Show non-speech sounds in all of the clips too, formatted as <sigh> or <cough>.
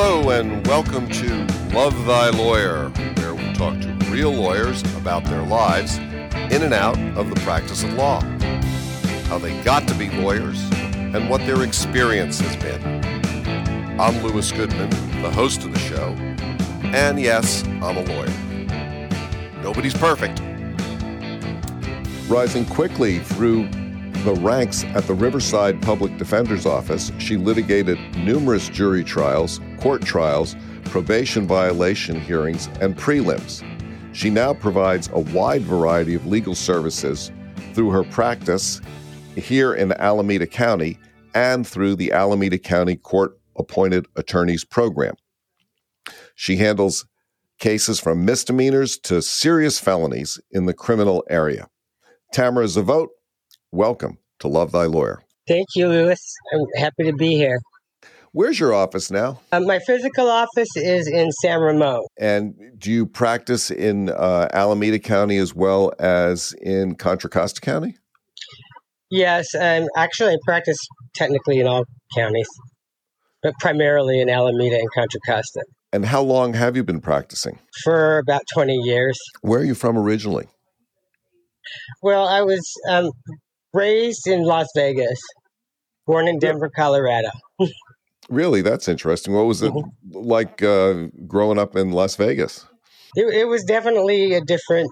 Hello, and welcome to Love Thy Lawyer, where we talk to real lawyers about their lives in and out of the practice of law, how they got to be lawyers, and what their experience has been. I'm Lewis Goodman, the host of the show, and yes, I'm a lawyer. Nobody's perfect. Rising quickly through the ranks at the Riverside Public Defender's Office, she litigated numerous jury trials, court trials, probation violation hearings, and prelims. She now provides a wide variety of legal services through her practice here in Alameda County and through the Alameda County Court Appointed Attorneys Program. She handles cases from misdemeanors to serious felonies in the criminal area. Tamara Zavote welcome to Love Thy Lawyer. Thank you, Lewis. I'm happy to be here. Where's your office now? Uh, my physical office is in San Ramon. And do you practice in uh, Alameda County as well as in Contra Costa County? Yes, um, actually, I practice technically in all counties, but primarily in Alameda and Contra Costa. And how long have you been practicing? For about 20 years. Where are you from originally? Well, I was um, raised in Las Vegas, born in Denver, Colorado. <laughs> really? That's interesting. What was it mm-hmm. like uh, growing up in Las Vegas? It, it was definitely a different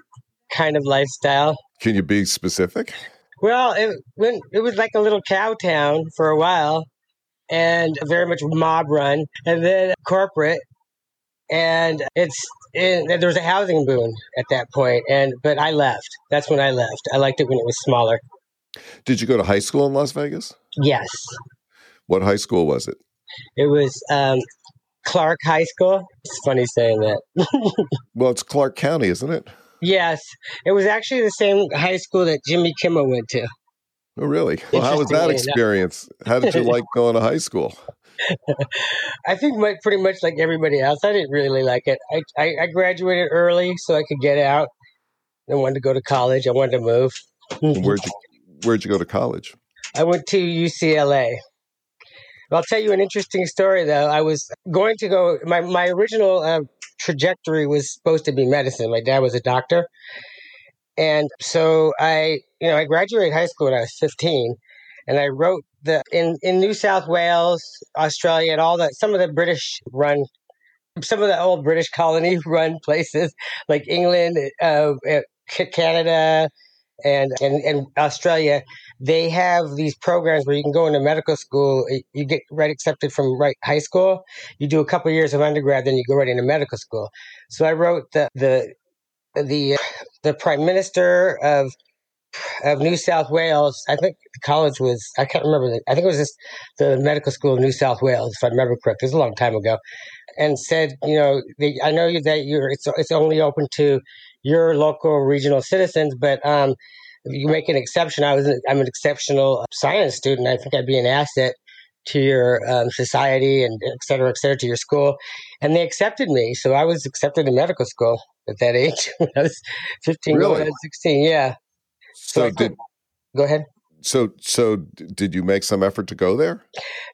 kind of lifestyle. Can you be specific? Well, it, when, it was like a little cow town for a while and very much mob run and then corporate and it's and there was a housing boom at that point and but i left that's when i left i liked it when it was smaller did you go to high school in las vegas yes what high school was it it was um, clark high school it's funny saying that <laughs> well it's clark county isn't it yes it was actually the same high school that jimmy kimmel went to oh really well how was that experience how did you <laughs> like going to high school I think my, pretty much like everybody else, I didn't really like it. I, I, I graduated early so I could get out. I wanted to go to college. I wanted to move. where'd you Where'd you go to college? I went to UCLA. I'll tell you an interesting story though. I was going to go. My my original uh, trajectory was supposed to be medicine. My dad was a doctor, and so I, you know, I graduated high school when I was fifteen, and I wrote the in in New South Wales, Australia, and all that. Some of the British run, some of the old British colony <laughs> run places like England, uh, uh Canada, and, and and Australia. They have these programs where you can go into medical school. Eh, you get right accepted from right high school. You do a couple of years of undergrad, then you go right into medical school. So I wrote the the the uh, the prime minister of of New South Wales. I think the college was, I can't remember. I think it was just the medical school of New South Wales, if I remember correct. It was a long time ago. And said, you know, I know that you're, it's, it's only open to your local regional citizens, but um, if you make an exception, I was, an, I'm an exceptional science student. I think I'd be an asset to your um, society and et cetera, et cetera, to your school. And they accepted me. So I was accepted in medical school at that age <laughs> I was 15, really? 16. Yeah. So, did go ahead. So so did you make some effort to go there?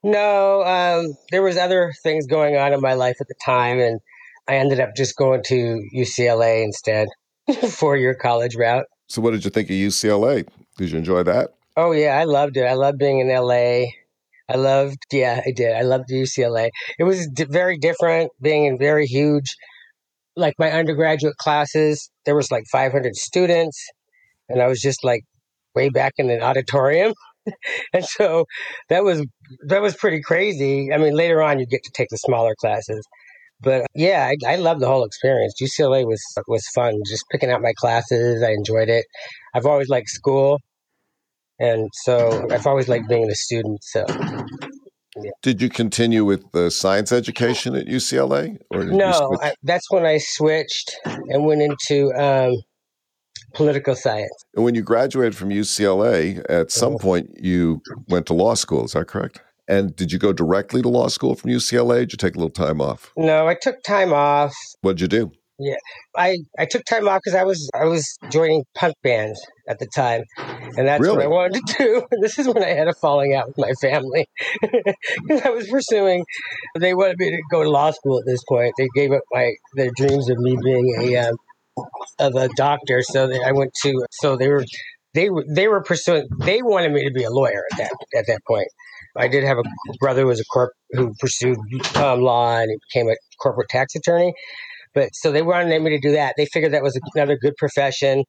No, um, there was other things going on in my life at the time, and I ended up just going to UCLA instead, <laughs> four year college route. So what did you think of UCLA? Did you enjoy that? Oh yeah, I loved it. I loved being in LA. I loved, yeah, I did. I loved UCLA. It was d- very different being in very huge, like my undergraduate classes. There was like 500 students and I was just like way back in an auditorium. <laughs> and so that was that was pretty crazy. I mean, later on you get to take the smaller classes, but yeah, I, I love the whole experience. UCLA was was fun. Just picking out my classes, I enjoyed it. I've always liked school, and so I've always liked being a student. So. Yeah. Did you continue with the science education at UCLA, or no? I, that's when I switched and went into um, political science. And when you graduated from UCLA, at some uh-huh. point you went to law school. Is that correct? And did you go directly to law school from UCLA? did you take a little time off? No, I took time off. What'd you do? Yeah, I, I took time off because I was I was joining punk bands at the time, and that's Really? what I wanted to do. <laughs> this is when I had a falling out with my family. <laughs> 'Cause I was pursuing. They wanted me to go to law school at this point. They gave up my their dreams of me being a um, of a doctor. So they, I went to. So they were they were they were pursuing. They wanted me to be a lawyer at that at that point. I did have a brother who was a corp who pursued um, law and he became a corporate tax attorney. But so they wanted me to do that. They figured that was another good profession.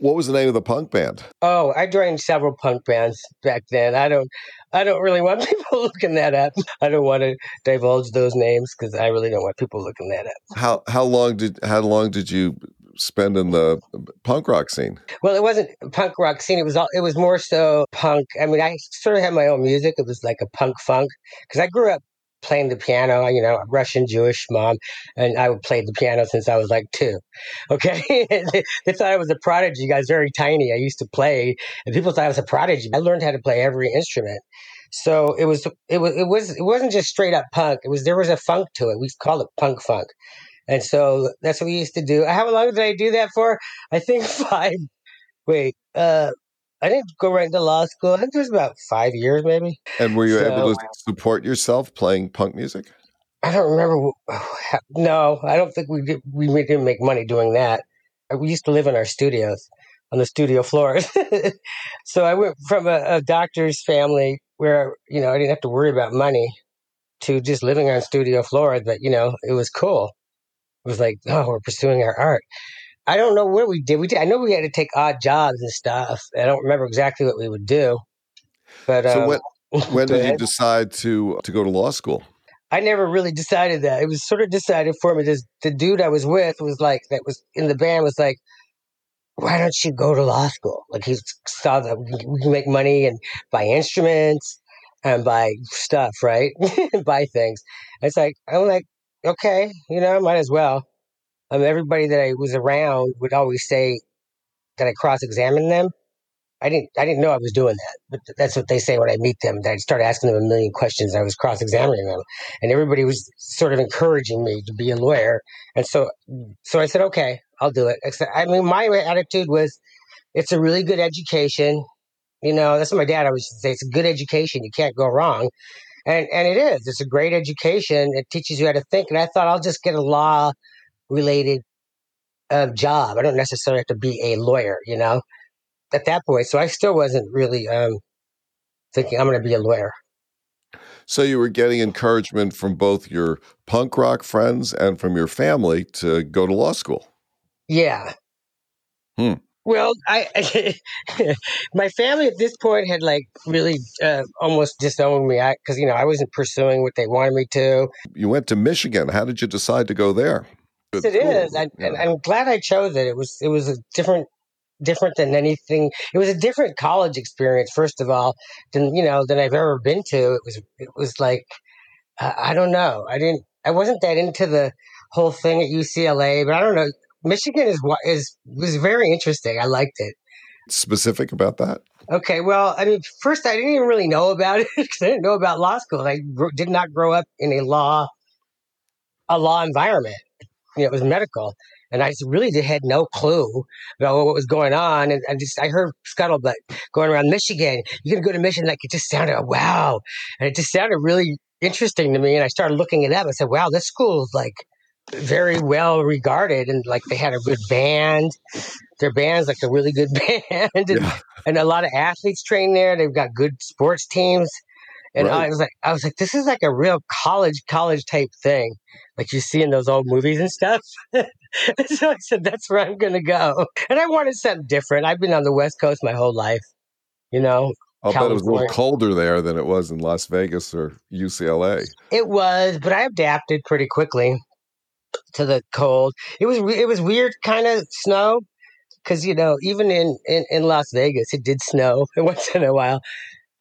What was the name of the punk band? Oh, I joined several punk bands back then. I don't, I don't really want <laughs> people looking that up. I don't want to divulge those names because I really don't want people looking that up. How how long did how long did you spend in the punk rock scene? Well, it wasn't punk rock scene. It was all. It was more so punk. I mean, I sort of had my own music. It was like a punk funk because I grew up playing the piano. You know, Russian Jewish mom, and I played the piano since I was like two. Okay, <laughs> they thought I was a prodigy. I was very tiny. I used to play, and people thought I was a prodigy. I learned how to play every instrument. So it was. It was. It was. It wasn't just straight up punk. It was. There was a funk to it. We called it punk funk. And so that's what we used to do. How long did I do that for? I think <laughs> five. Wait, uh, I didn't go right into law school. I think it was about five years, maybe. And were you So- able to support yourself playing punk music? I don't remember. No, I don't think we did. We didn't make money doing that. Uh, We used to live in our studios on the studio floors. <laughs> so I went from a, a doctor's family where you know I didn't have to worry about money to just living on studio floor. But you know, it was cool. Was like, oh, we're pursuing our art. I don't know what we did. We did. I know we had to take odd jobs and stuff. I don't remember exactly what we would do. But So um, when when <laughs> did you decide to to go to law school? I never really decided that. It was sort of decided for me. This the dude I was with was like that was in the band was like, why don't you go to law school? Like he saw that we can- we can make money and buy instruments and buy stuff, right? <laughs> buy things. It's like I'm like, okay, you know, might as well. Um, everybody that I was around would always say that I cross examined them. I didn't. I didn't know I was doing that, but that's what they say when I meet them. That I start asking them a million questions. I was cross examining them, and everybody was sort of encouraging me to be a lawyer. And so, so I said, okay, I'll do it. Except, I mean, my attitude was, it's a really good education. You know, that's what my dad always used to say. It's a good education. You can't go wrong. And and it is. It's a great education. It teaches you how to think. And I thought I'll just get a law related uh, job. I don't necessarily have to be a lawyer. You know, at that point. So I still wasn't really um, thinking I'm going to be a lawyer. So you were getting encouragement from both your punk rock friends and from your family to go to law school. Yeah. Hmm. Well, I <laughs> my family at this point had like really uh, almost disowned me because you know I wasn't pursuing what they wanted me to. You went to Michigan. How did you decide to go there? Yes, it is, I, and I'm glad I chose it. It was it was a different different than anything. It was a different college experience, first of all, than you know than I've ever been to. It was it was like uh, I don't know. I didn't. I wasn't that into the whole thing at UCLA, but I don't know. Michigan is wa- is was very interesting. I liked it. Specific about that? Okay, well, I mean, first I didn't even really know about <laughs> it because I didn't know about law school. I gr- did not grow up in a law a law environment. You know, it was medical, and I just really did, had no clue about what was going on. And I just I heard scuttlebutt going around Michigan. You're gonna go to Michigan? Like it just sounded wow, and it just sounded really interesting to me. And I started looking it up. I said, wow, this school is like very well regarded, and like they had a good band. Their band's like a really good <laughs> band, and, Yeah. and a lot of athletes train there. They've got good sports teams. And Right. I was like, I was like, this is like a real college, college type thing, like you see in those old movies and stuff. <laughs> so I said, that's where I'm gonna go. And I wanted something different. I've been on the West Coast my whole life, you know. I'll bet it was a little colder there than it was in Las Vegas or UCLA. It was, but I adapted pretty quickly to the cold. It was it was weird, kind of snow, because you know even in, in in Las Vegas it did snow <laughs> once in a while.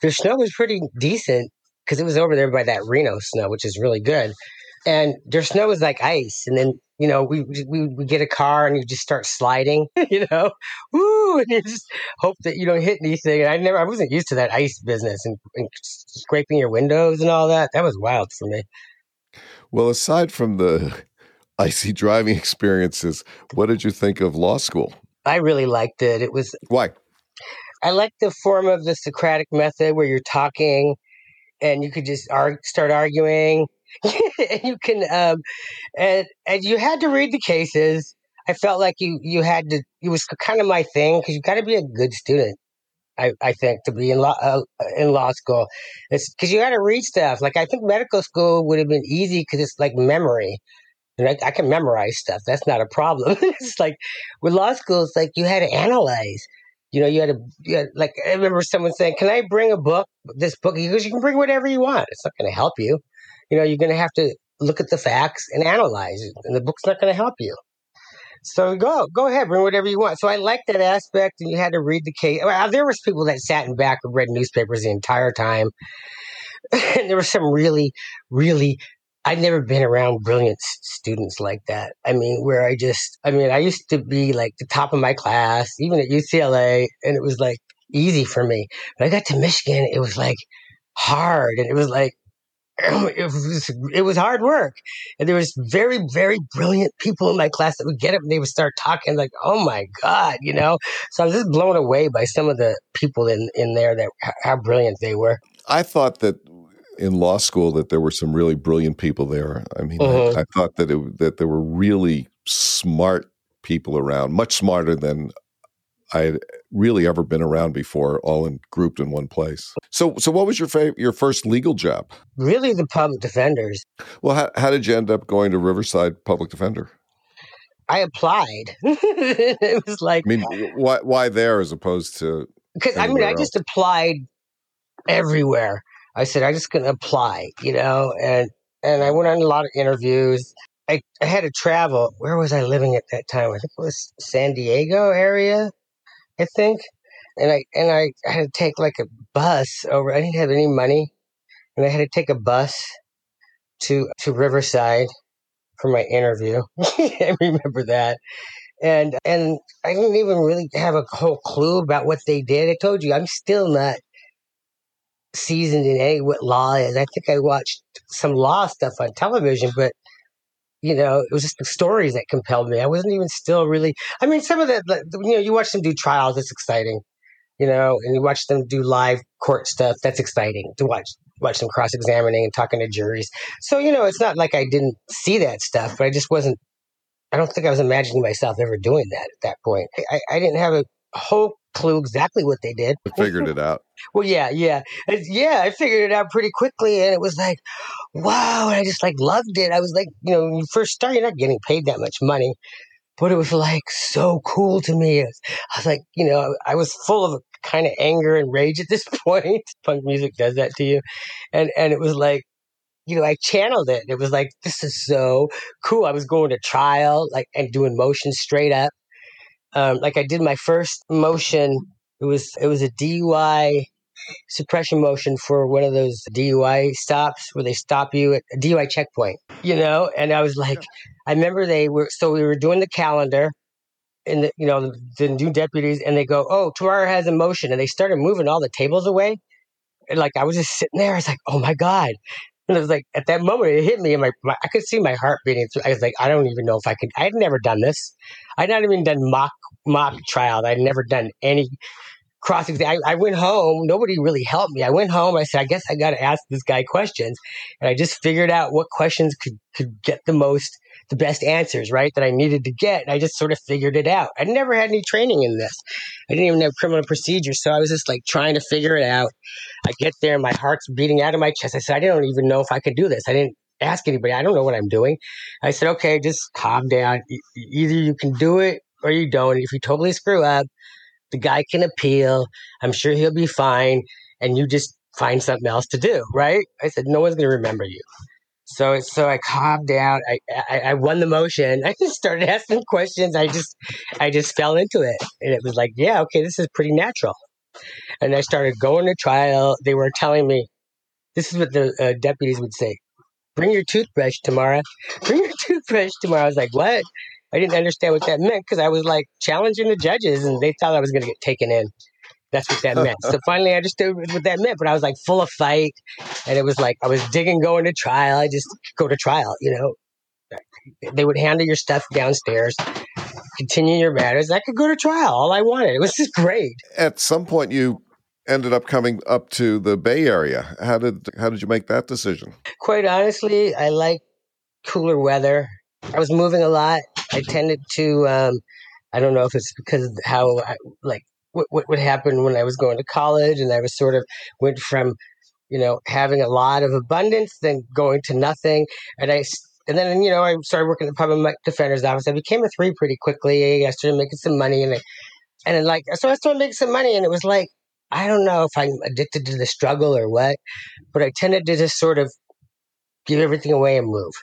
The snow was pretty decent because it was over there by that Reno snow, which is really good. And their snow was like ice, and then you know we we we get a car and you just start sliding, <laughs> you know, woo, and you just hope that you don't hit anything. And I never, I wasn't used to that ice business and, and scraping your windows and all that. That was wild for me. Well, aside from the icy driving <laughs> experiences. What did you think of law school? I really liked it. It was why I like the form of the Socratic method where you're talking and you could just arg- start arguing. <laughs> and you can um, and and you had to read the cases. I felt like you you had to. It was kind of my thing because you got to be a good student. I, I think to be in law uh, in law school, it's because you got to read stuff. Like I think medical school would have been easy because it's like memory. I, can memorize stuff. That's not a problem. <laughs> it's like with law school, it's like you had to analyze. You know, you had to, you had, like, I remember someone saying, Can I bring a book, this book? Goes, You can bring whatever you want. It's not going to help you. You know, you're going to have to look at the facts and analyze it, and the book's not going to help you. So go, go ahead, bring whatever you want. So I like that aspect, and you had to read the case. Well, there was people that sat in back and read newspapers the entire time, <laughs> and there were some really, really I've never been around brilliant students like that. I mean, where I just, I mean, I used to be like the top of my class, even at UCLA, and it was like easy for me. But I got to Michigan, it was like hard, and it was like, <clears throat> it was it was hard work, and there was very very brilliant people in my class that would get up and they would start talking like, "Oh my god," you know. So I was just blown away by some of the people in in there that how brilliant they were. I thought that in law school that there were some really brilliant people there. I mean. I, mm-hmm. I, thought that it, that there were really smart people around, much smarter than I had really ever been around before, all in grouped in one place. So, so what was your fav- your first legal job? Really, the public defenders. Well, how, how did you end up going to Riverside Public Defender? I applied. <laughs> it was like, I mean, why why there as opposed to? Because I mean, I just applied everywhere. I said, I'm just to apply, you know, and, and I went on a lot of interviews. I, I had to travel. Where was I living at that time? I think it was San Diego area, I think. And I, and I had to take like a bus over. I didn't have any money and I had to take a bus to, to Riverside for my interview. <laughs> I remember that. And, and I didn't even really have a whole clue about what they did. I told you, I'm still not seasoned in any what law is. I think I watched some law stuff on television, but you know, it was just the stories that compelled me. I wasn't even still really. I mean, some of the, you know, you watch them do trials. It's exciting, you know, and you watch them do live court stuff. That's exciting to watch. Watch them cross examining and talking to juries. So you know, it's not like I didn't see that stuff, but I just wasn't. I don't think I was imagining myself ever doing that at that point. I, I didn't have a whole clue exactly what they did. I figured it out. <laughs> well, yeah, yeah, yeah. I figured it out pretty quickly, and it was like, wow! And I just like loved it. I was like, you know, when you first start, you're not getting paid that much money, but it was like so cool to me. I was like, you know, I was full of kind of anger and rage at this <laughs> point. Punk music does that to you, and and it was like you know, I channeled it. It was like, this is so cool. I was going to trial, like, and doing motions straight up um, like I did my first motion. It was it was a DUI suppression motion for one of those DUI stops where they stop you at a DUI checkpoint, you know. And I was like, I remember they were so we were doing the calendar, and the, you know the, the new deputies, and they go, "Oh, tomorrow has a motion," and they started moving all the tables away. And like I was just sitting there, I was like, "Oh my god!" And it was like at that moment it hit me, and my, my I could see my heart beating. Through. I was like, I don't even know if I could. I had never done this. I'd not even done mock mock trial. I'd never done any cross exam. I, I, went home. Nobody really helped me. I went home. I said, I guess I got to ask this guy questions, and I just figured out what questions could could get the most, the best answers, right? That I needed to get. And I just sort of figured it out. I never had any training in this. I didn't even have criminal procedures, so I was just like trying to figure it out. I get there, my heart's beating out of my chest. I said, I don't even know if I could do this. I didn't ask anybody. I don't know what I'm doing. I said, okay, just calm down. Either you can do it or you don't. If you totally screw up, the guy can appeal. I'm sure he'll be fine. And you just find something else to do, right? I said, no one's going to remember you. So, so I calmed down. I, I, I won the motion. I just started <laughs> asking questions. I just, I just fell into it, and it was like, yeah, okay, this is pretty natural. And I started going to trial. They were telling me, this is what the uh, deputies would say: "Bring your toothbrush tomorrow. Bring your <laughs> toothbrush tomorrow." I was like, "What?" I didn't understand what that meant because I was like challenging the judges, and they thought I was going to get taken in. That's what that <laughs> meant. so finally, I just understood what that meant. But I was like full of fight, and it was like I was digging going to trial. I just go to trial, you know. They would handle your stuff downstairs, continue your matters. I could go to trial. All I wanted. It was just great. At some point, you ended up coming up to the Bay Area. How did how did you make that decision? Quite honestly, I like cooler weather. I was moving a lot. I tended to. Um, I don't know if it's because of how I, like what what would happen when I was going to college, and I was sort of went from you know having a lot of abundance, then going to nothing, and I and then you know I started working at the public defender's office. I became a three pretty quickly. I started making some money, and I, and like so I started making some money, and it was like I don't know if I'm addicted to the struggle or what, but I tended to just sort of give everything away and move.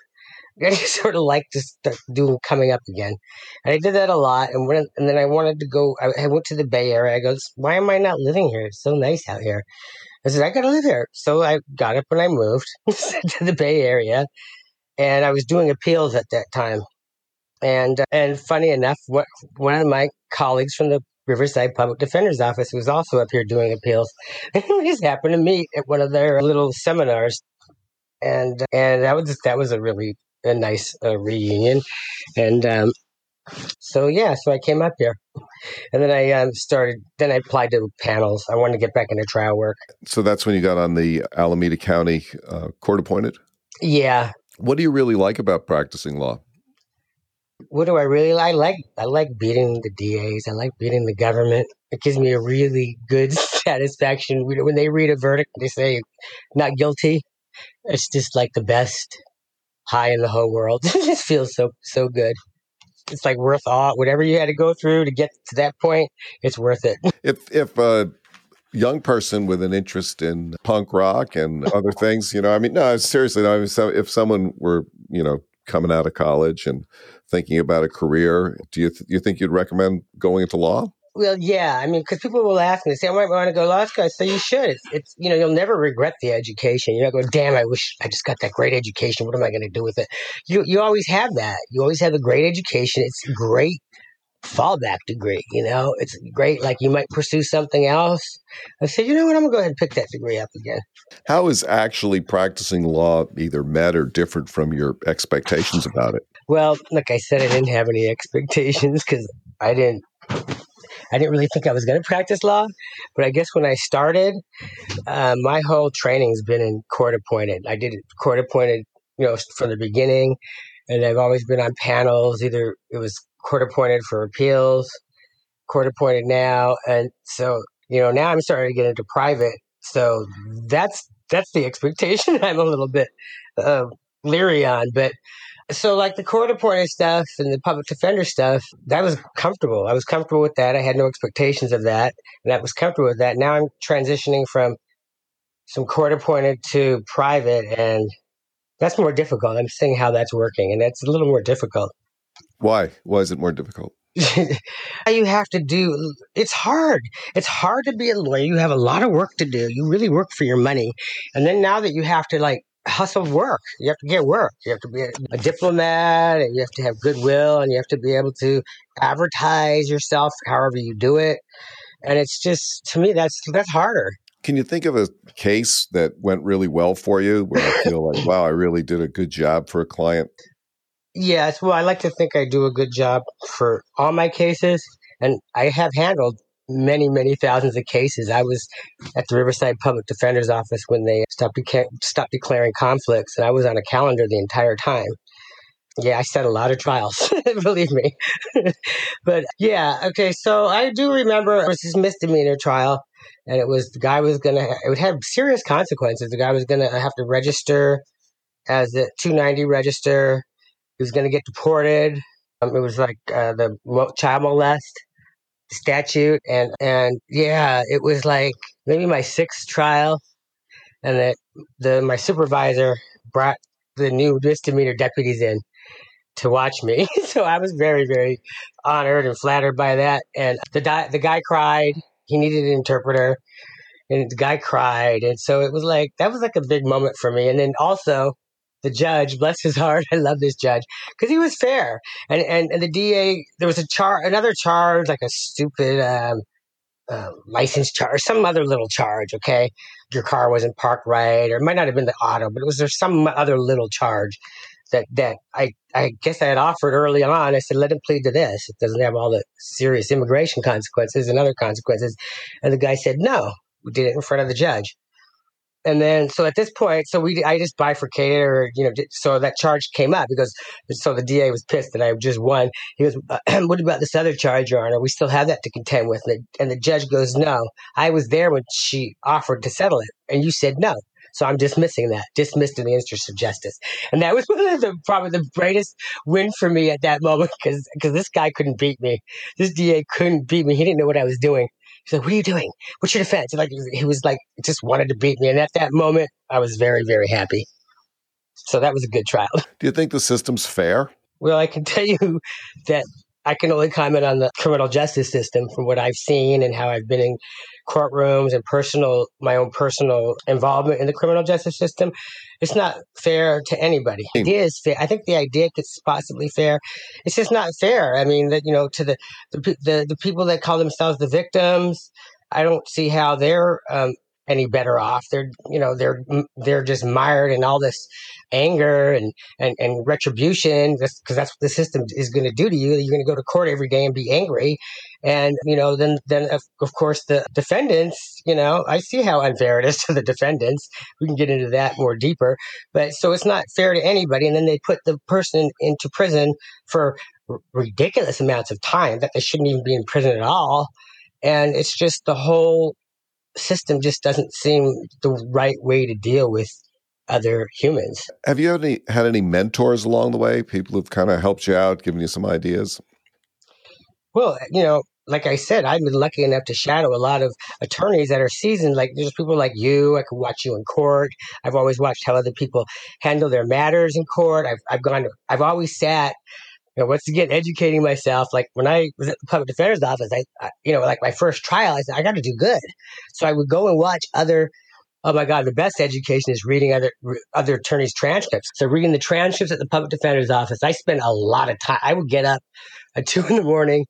<laughs> I just sort of like to start doing coming up again, and I did that a lot. And when and then I wanted to go. I, I went to the Bay Area. I goes, why am I not living here? It's so nice out here. I said I got to live here. So I got up and I moved <laughs> to the Bay Area, and I was doing appeals at that time. And and funny enough, one of my colleagues from the Riverside Public Defender's Office was also up here doing appeals. <laughs> And we just happened to meet at one of their little seminars, and and that was that was a really a nice uh, reunion. And um, so yeah, so I came up here, and then I um, started. Then I applied to panels. I wanted to get back into trial work. So that's when you got on the Alameda County uh, court appointed. Yeah. What do you really like about practicing law? What do I really like? I like I like beating the DAs. I like beating the government. It gives me a really good <laughs> satisfaction when they read a verdict. They say not guilty. It's just like the best high in the whole world. <laughs> it just feels so so good. It's like worth all whatever you had to go through to get to that point. It's worth it. <laughs> If if a young person with an interest in punk rock and other things, you know, I mean, no, seriously, no, if someone were, you know, coming out of college and thinking about a career, do you th- you think you'd recommend going into law? Well, yeah. I mean, because people will ask me, say, I want to go to law school. I say, you should. It's, it's, you know, you'll never regret the education. You're not going, damn, I wish I just got that great education. What am I going to do with it? You, you always have that. You always have a great education. It's great fallback degree. You know, it's great. Like you might pursue something else. I said, you know what? I'm gonna go ahead and pick that degree up again. How is actually practicing law either met or different from your expectations about it? Well, like I said, I didn't have any expectations because I didn't I didn't really think I was going to practice law, but I guess when I started, uh, my whole training's been in court appointed. I did court appointed, you know, from the beginning, and I've always been on panels. Either it was court appointed for appeals, court appointed now, and so you know now I'm starting to get into private. So that's that's the expectation. <laughs> I'm a little bit uh, leery on, but so, like the court appointed stuff and the public defender stuff, that was comfortable. I was comfortable with that. I had no expectations of that, and I was comfortable with that. Now I'm transitioning from some court appointed to private, and that's more difficult. I'm seeing how that's working, and that's a little more difficult. Why? Why is it more difficult? <laughs> you have to do it's hard it's hard to be a lawyer you have a lot of work to do you really work for your money and then now that you have to like hustle work. You have to get work. You have to be a, a, diplomat and you have to have goodwill and you have to be able to advertise yourself however you do it. And it's just to me that's that's harder. Can you think of a case that went really well for you where I feel like, wow, I really did a good job for a client? Yes, well, I like to think I do a good job for all my cases, and I have handled many, many thousands of cases. I was at the Riverside Public Defender's Office when they stopped, deca- stopped declaring conflicts, and I was on a calendar the entire time. Yeah, I set a lot of trials, <laughs> believe me. <laughs> but yeah, okay, so I do remember it was this misdemeanor trial, and it was the guy was going to, it would have serious consequences. The guy was going to have to register as a 290 register. He was going to get deported. Um, it was like uh, the child molest statute and and yeah it was like maybe my sixth trial and that the my supervisor brought the new misdemeanor deputies in to watch me. <laughs> So i was very very honored and flattered by that and the di- the guy cried. He needed an interpreter and the guy cried and so it was like that was like a big moment for me. And then also the judge, bless his heart, <laughs> I love this judge because he was fair. And, and and the DA, there was a char, another charge, like a stupid um, uh, license charge, some other little charge. Okay, your car wasn't parked right, or it might not have been the auto, but it was there some other little charge that that I I guess I had offered early on. I said, let him plead to this. It doesn't have all the serious immigration consequences and other consequences. And the guy said, no. We did it in front of the judge. And then, so at this point, so we, I just bifurcated, or you know, so that charge came up because, so the DA was pissed that I just won. He goes, uh, <clears throat> "What about this other charge, Your Honor? We still have that to contend with." And the, and the judge goes, "No, I was there when she offered to settle it, and you said no." So I'm dismissing that, dismissed in the interest of justice. And that was <laughs> one of the probably the greatest win for me at that moment because because this guy couldn't beat me. This DA couldn't beat me. He didn't know what I was doing. He's like, "What are you doing? What's your defense?" like he was like, just wanted to beat me. And at that moment, I was very very happy. So that was a good trial. Do you think the system's fair? Well, I can tell you that I can only comment on the criminal justice system from what I've seen and how I've been in courtrooms and personal my own personal involvement in the criminal justice system. It's not fair to anybody. It is fair. I think the idea is possibly fair. It's just not fair. I mean, that you know, to the the the, the people that call themselves the victims, I don't see how they're um, any better off. They're you know they're they're just mired in all this anger and and, and retribution because that's what the system is going to do to you. You're going to go to court every day and be angry, and you know then then of, of course the defendants. You know I see how unfair it is <laughs> to the defendants. We can get into that more deeper, but so it's not fair to anybody. And then they put the person into prison for r- ridiculous amounts of time that they shouldn't even be in prison at all. And it's just the whole system just doesn't seem the right way to deal with other humans. Have you had any had any mentors along the way? People who've kind of helped you out, given you some ideas? Well, uh, you know, like I said, I've been lucky enough to shadow a lot of attorneys that are seasoned. Like there's people like you. I could watch you in court. I've always watched how other people handle their matters in court. I've I've gone. To, I've always sat you know, once again, educating myself. Like when I was at the public defender's office, I, I you know, like my first trial, I said, I got to do good. So I would go and watch other. Oh my God, the best education is reading other other attorneys' transcripts. So reading the transcripts at the public defender's office, I spent a lot of time. I would get up at <laughs> two in the morning,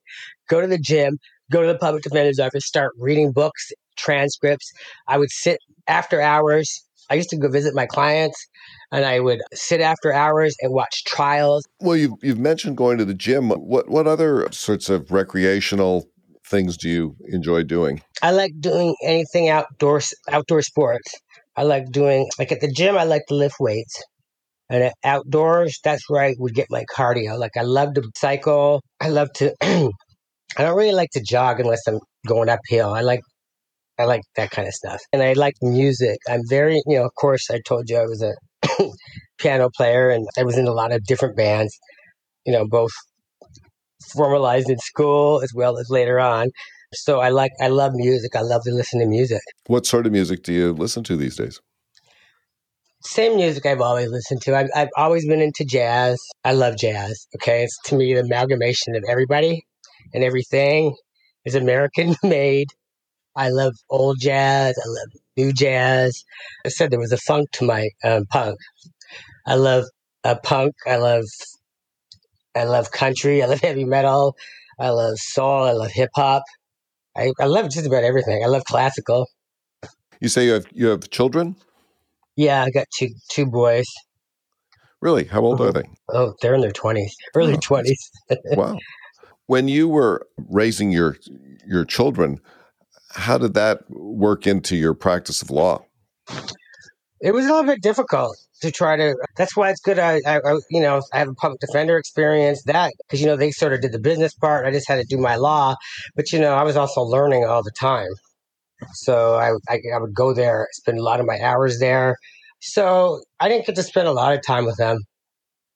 go to the gym, go to the public defender's office, start reading books, transcripts. I would sit after hours. I used to go visit my clients and I would sit after hours and watch trials. Well, you've, you've mentioned going to the gym. What, what other sorts of recreational things do you enjoy doing? I like doing anything outdoors, outdoor sports. I like doing, like at the gym, I like to lift weights. And outdoors, that's where I would get my cardio. Like I love to cycle. I love to, <clears throat> I don't really like to jog unless I'm going uphill. I like I like that kind of stuff. And I like music. I'm very, you know, of course, I told you I was a <coughs> piano player, and I was in a lot of different bands, you know, both formalized in school as well as later on. So I like, I love music. I love to listen to music. What sort of music do you listen to these days? Same music I've always listened to. I've, I've always been into jazz. I love jazz. Okay. It's to me the amalgamation of everybody and everything is American <laughs> made. I love old jazz. I love new jazz. I said there was a funk to my um, punk. I love uh, punk. I love I love country. I love <laughs> heavy metal. I love soul. I love hip hop. I, I love just about everything. I love classical. You say you have you have children? Yeah, I got two two boys. Really? How old are they? Oh, they're in their twenties, early twenties. Oh. <laughs> wow. When you were raising your your children, how did that work into your practice of law? It was a little bit difficult to try to. That's why it's good. I, I, you know, I have a public defender experience. That because you know they sort of did the business part. I just had to do my law, but you know I was also learning all the time. So I, I, I would go there, spend a lot of my hours there. So I didn't get to spend a lot of time with them.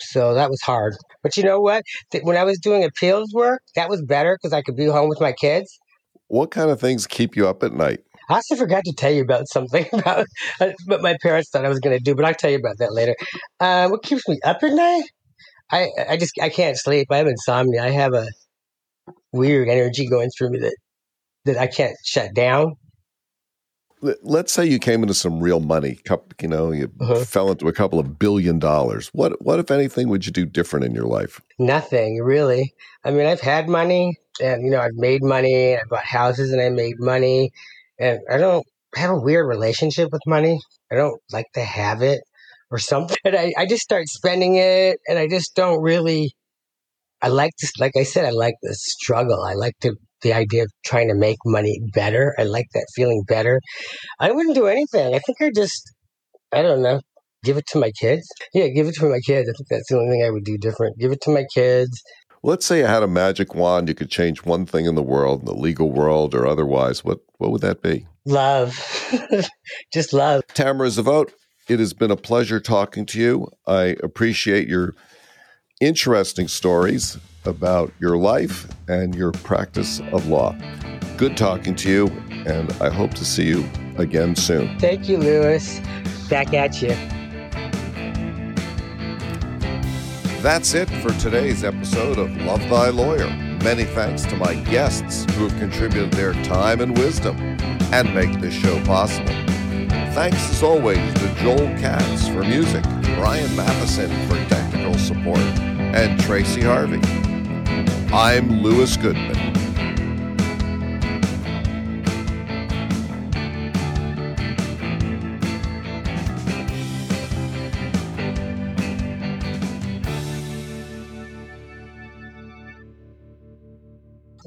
So that was hard. But you know what? When I was doing appeals work, that was better because I could be home with my kids. What kind of things keep you up at night? I also forgot to tell you about something <laughs> about what my parents thought I was going to do, but I'll tell you about that later. Uh, what keeps me up at night? I I just I can't sleep. I have insomnia. I have a weird energy going through me that that I can't shut down. Let's say you came into some real money. You know, you uh-huh. fell into a couple of billion dollars. What what if anything would you do different in your life? Nothing really. I mean, I've had money and you know I've made money. I bought houses and I made money, and I don't have a weird relationship with money. I don't like to have it. or something. <laughs> I, I just start spending it and I just don't really, I like this, like I said, I like the struggle. I like to, the idea of trying to make money better. I like that feeling better. I wouldn't do anything. I think I just, I don't know, give it to my kids. Yeah, give it to my kids. I think that's the only thing I would do different. Give it to my kids. Let's say you had a magic wand, you could change one thing in the world, in the legal world or otherwise. What what would that be? Love. <laughs> Just love. Tamara Zavote, it has been a pleasure talking to you. I appreciate your interesting stories about your life and your practice of law. Good talking to you, and I hope to see you again soon. Thank you, Lewis. Back at you. That's it for today's episode of Love Thy Lawyer. Many thanks to my guests who have contributed their time and wisdom and make this show possible. Thanks as always to Joel Katz for music, Brian Matheson for technical support, and Tracy Harvey. I'm Lewis Goodman.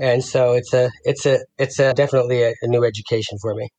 And so it's a it's a it's a definitely a, a new education for me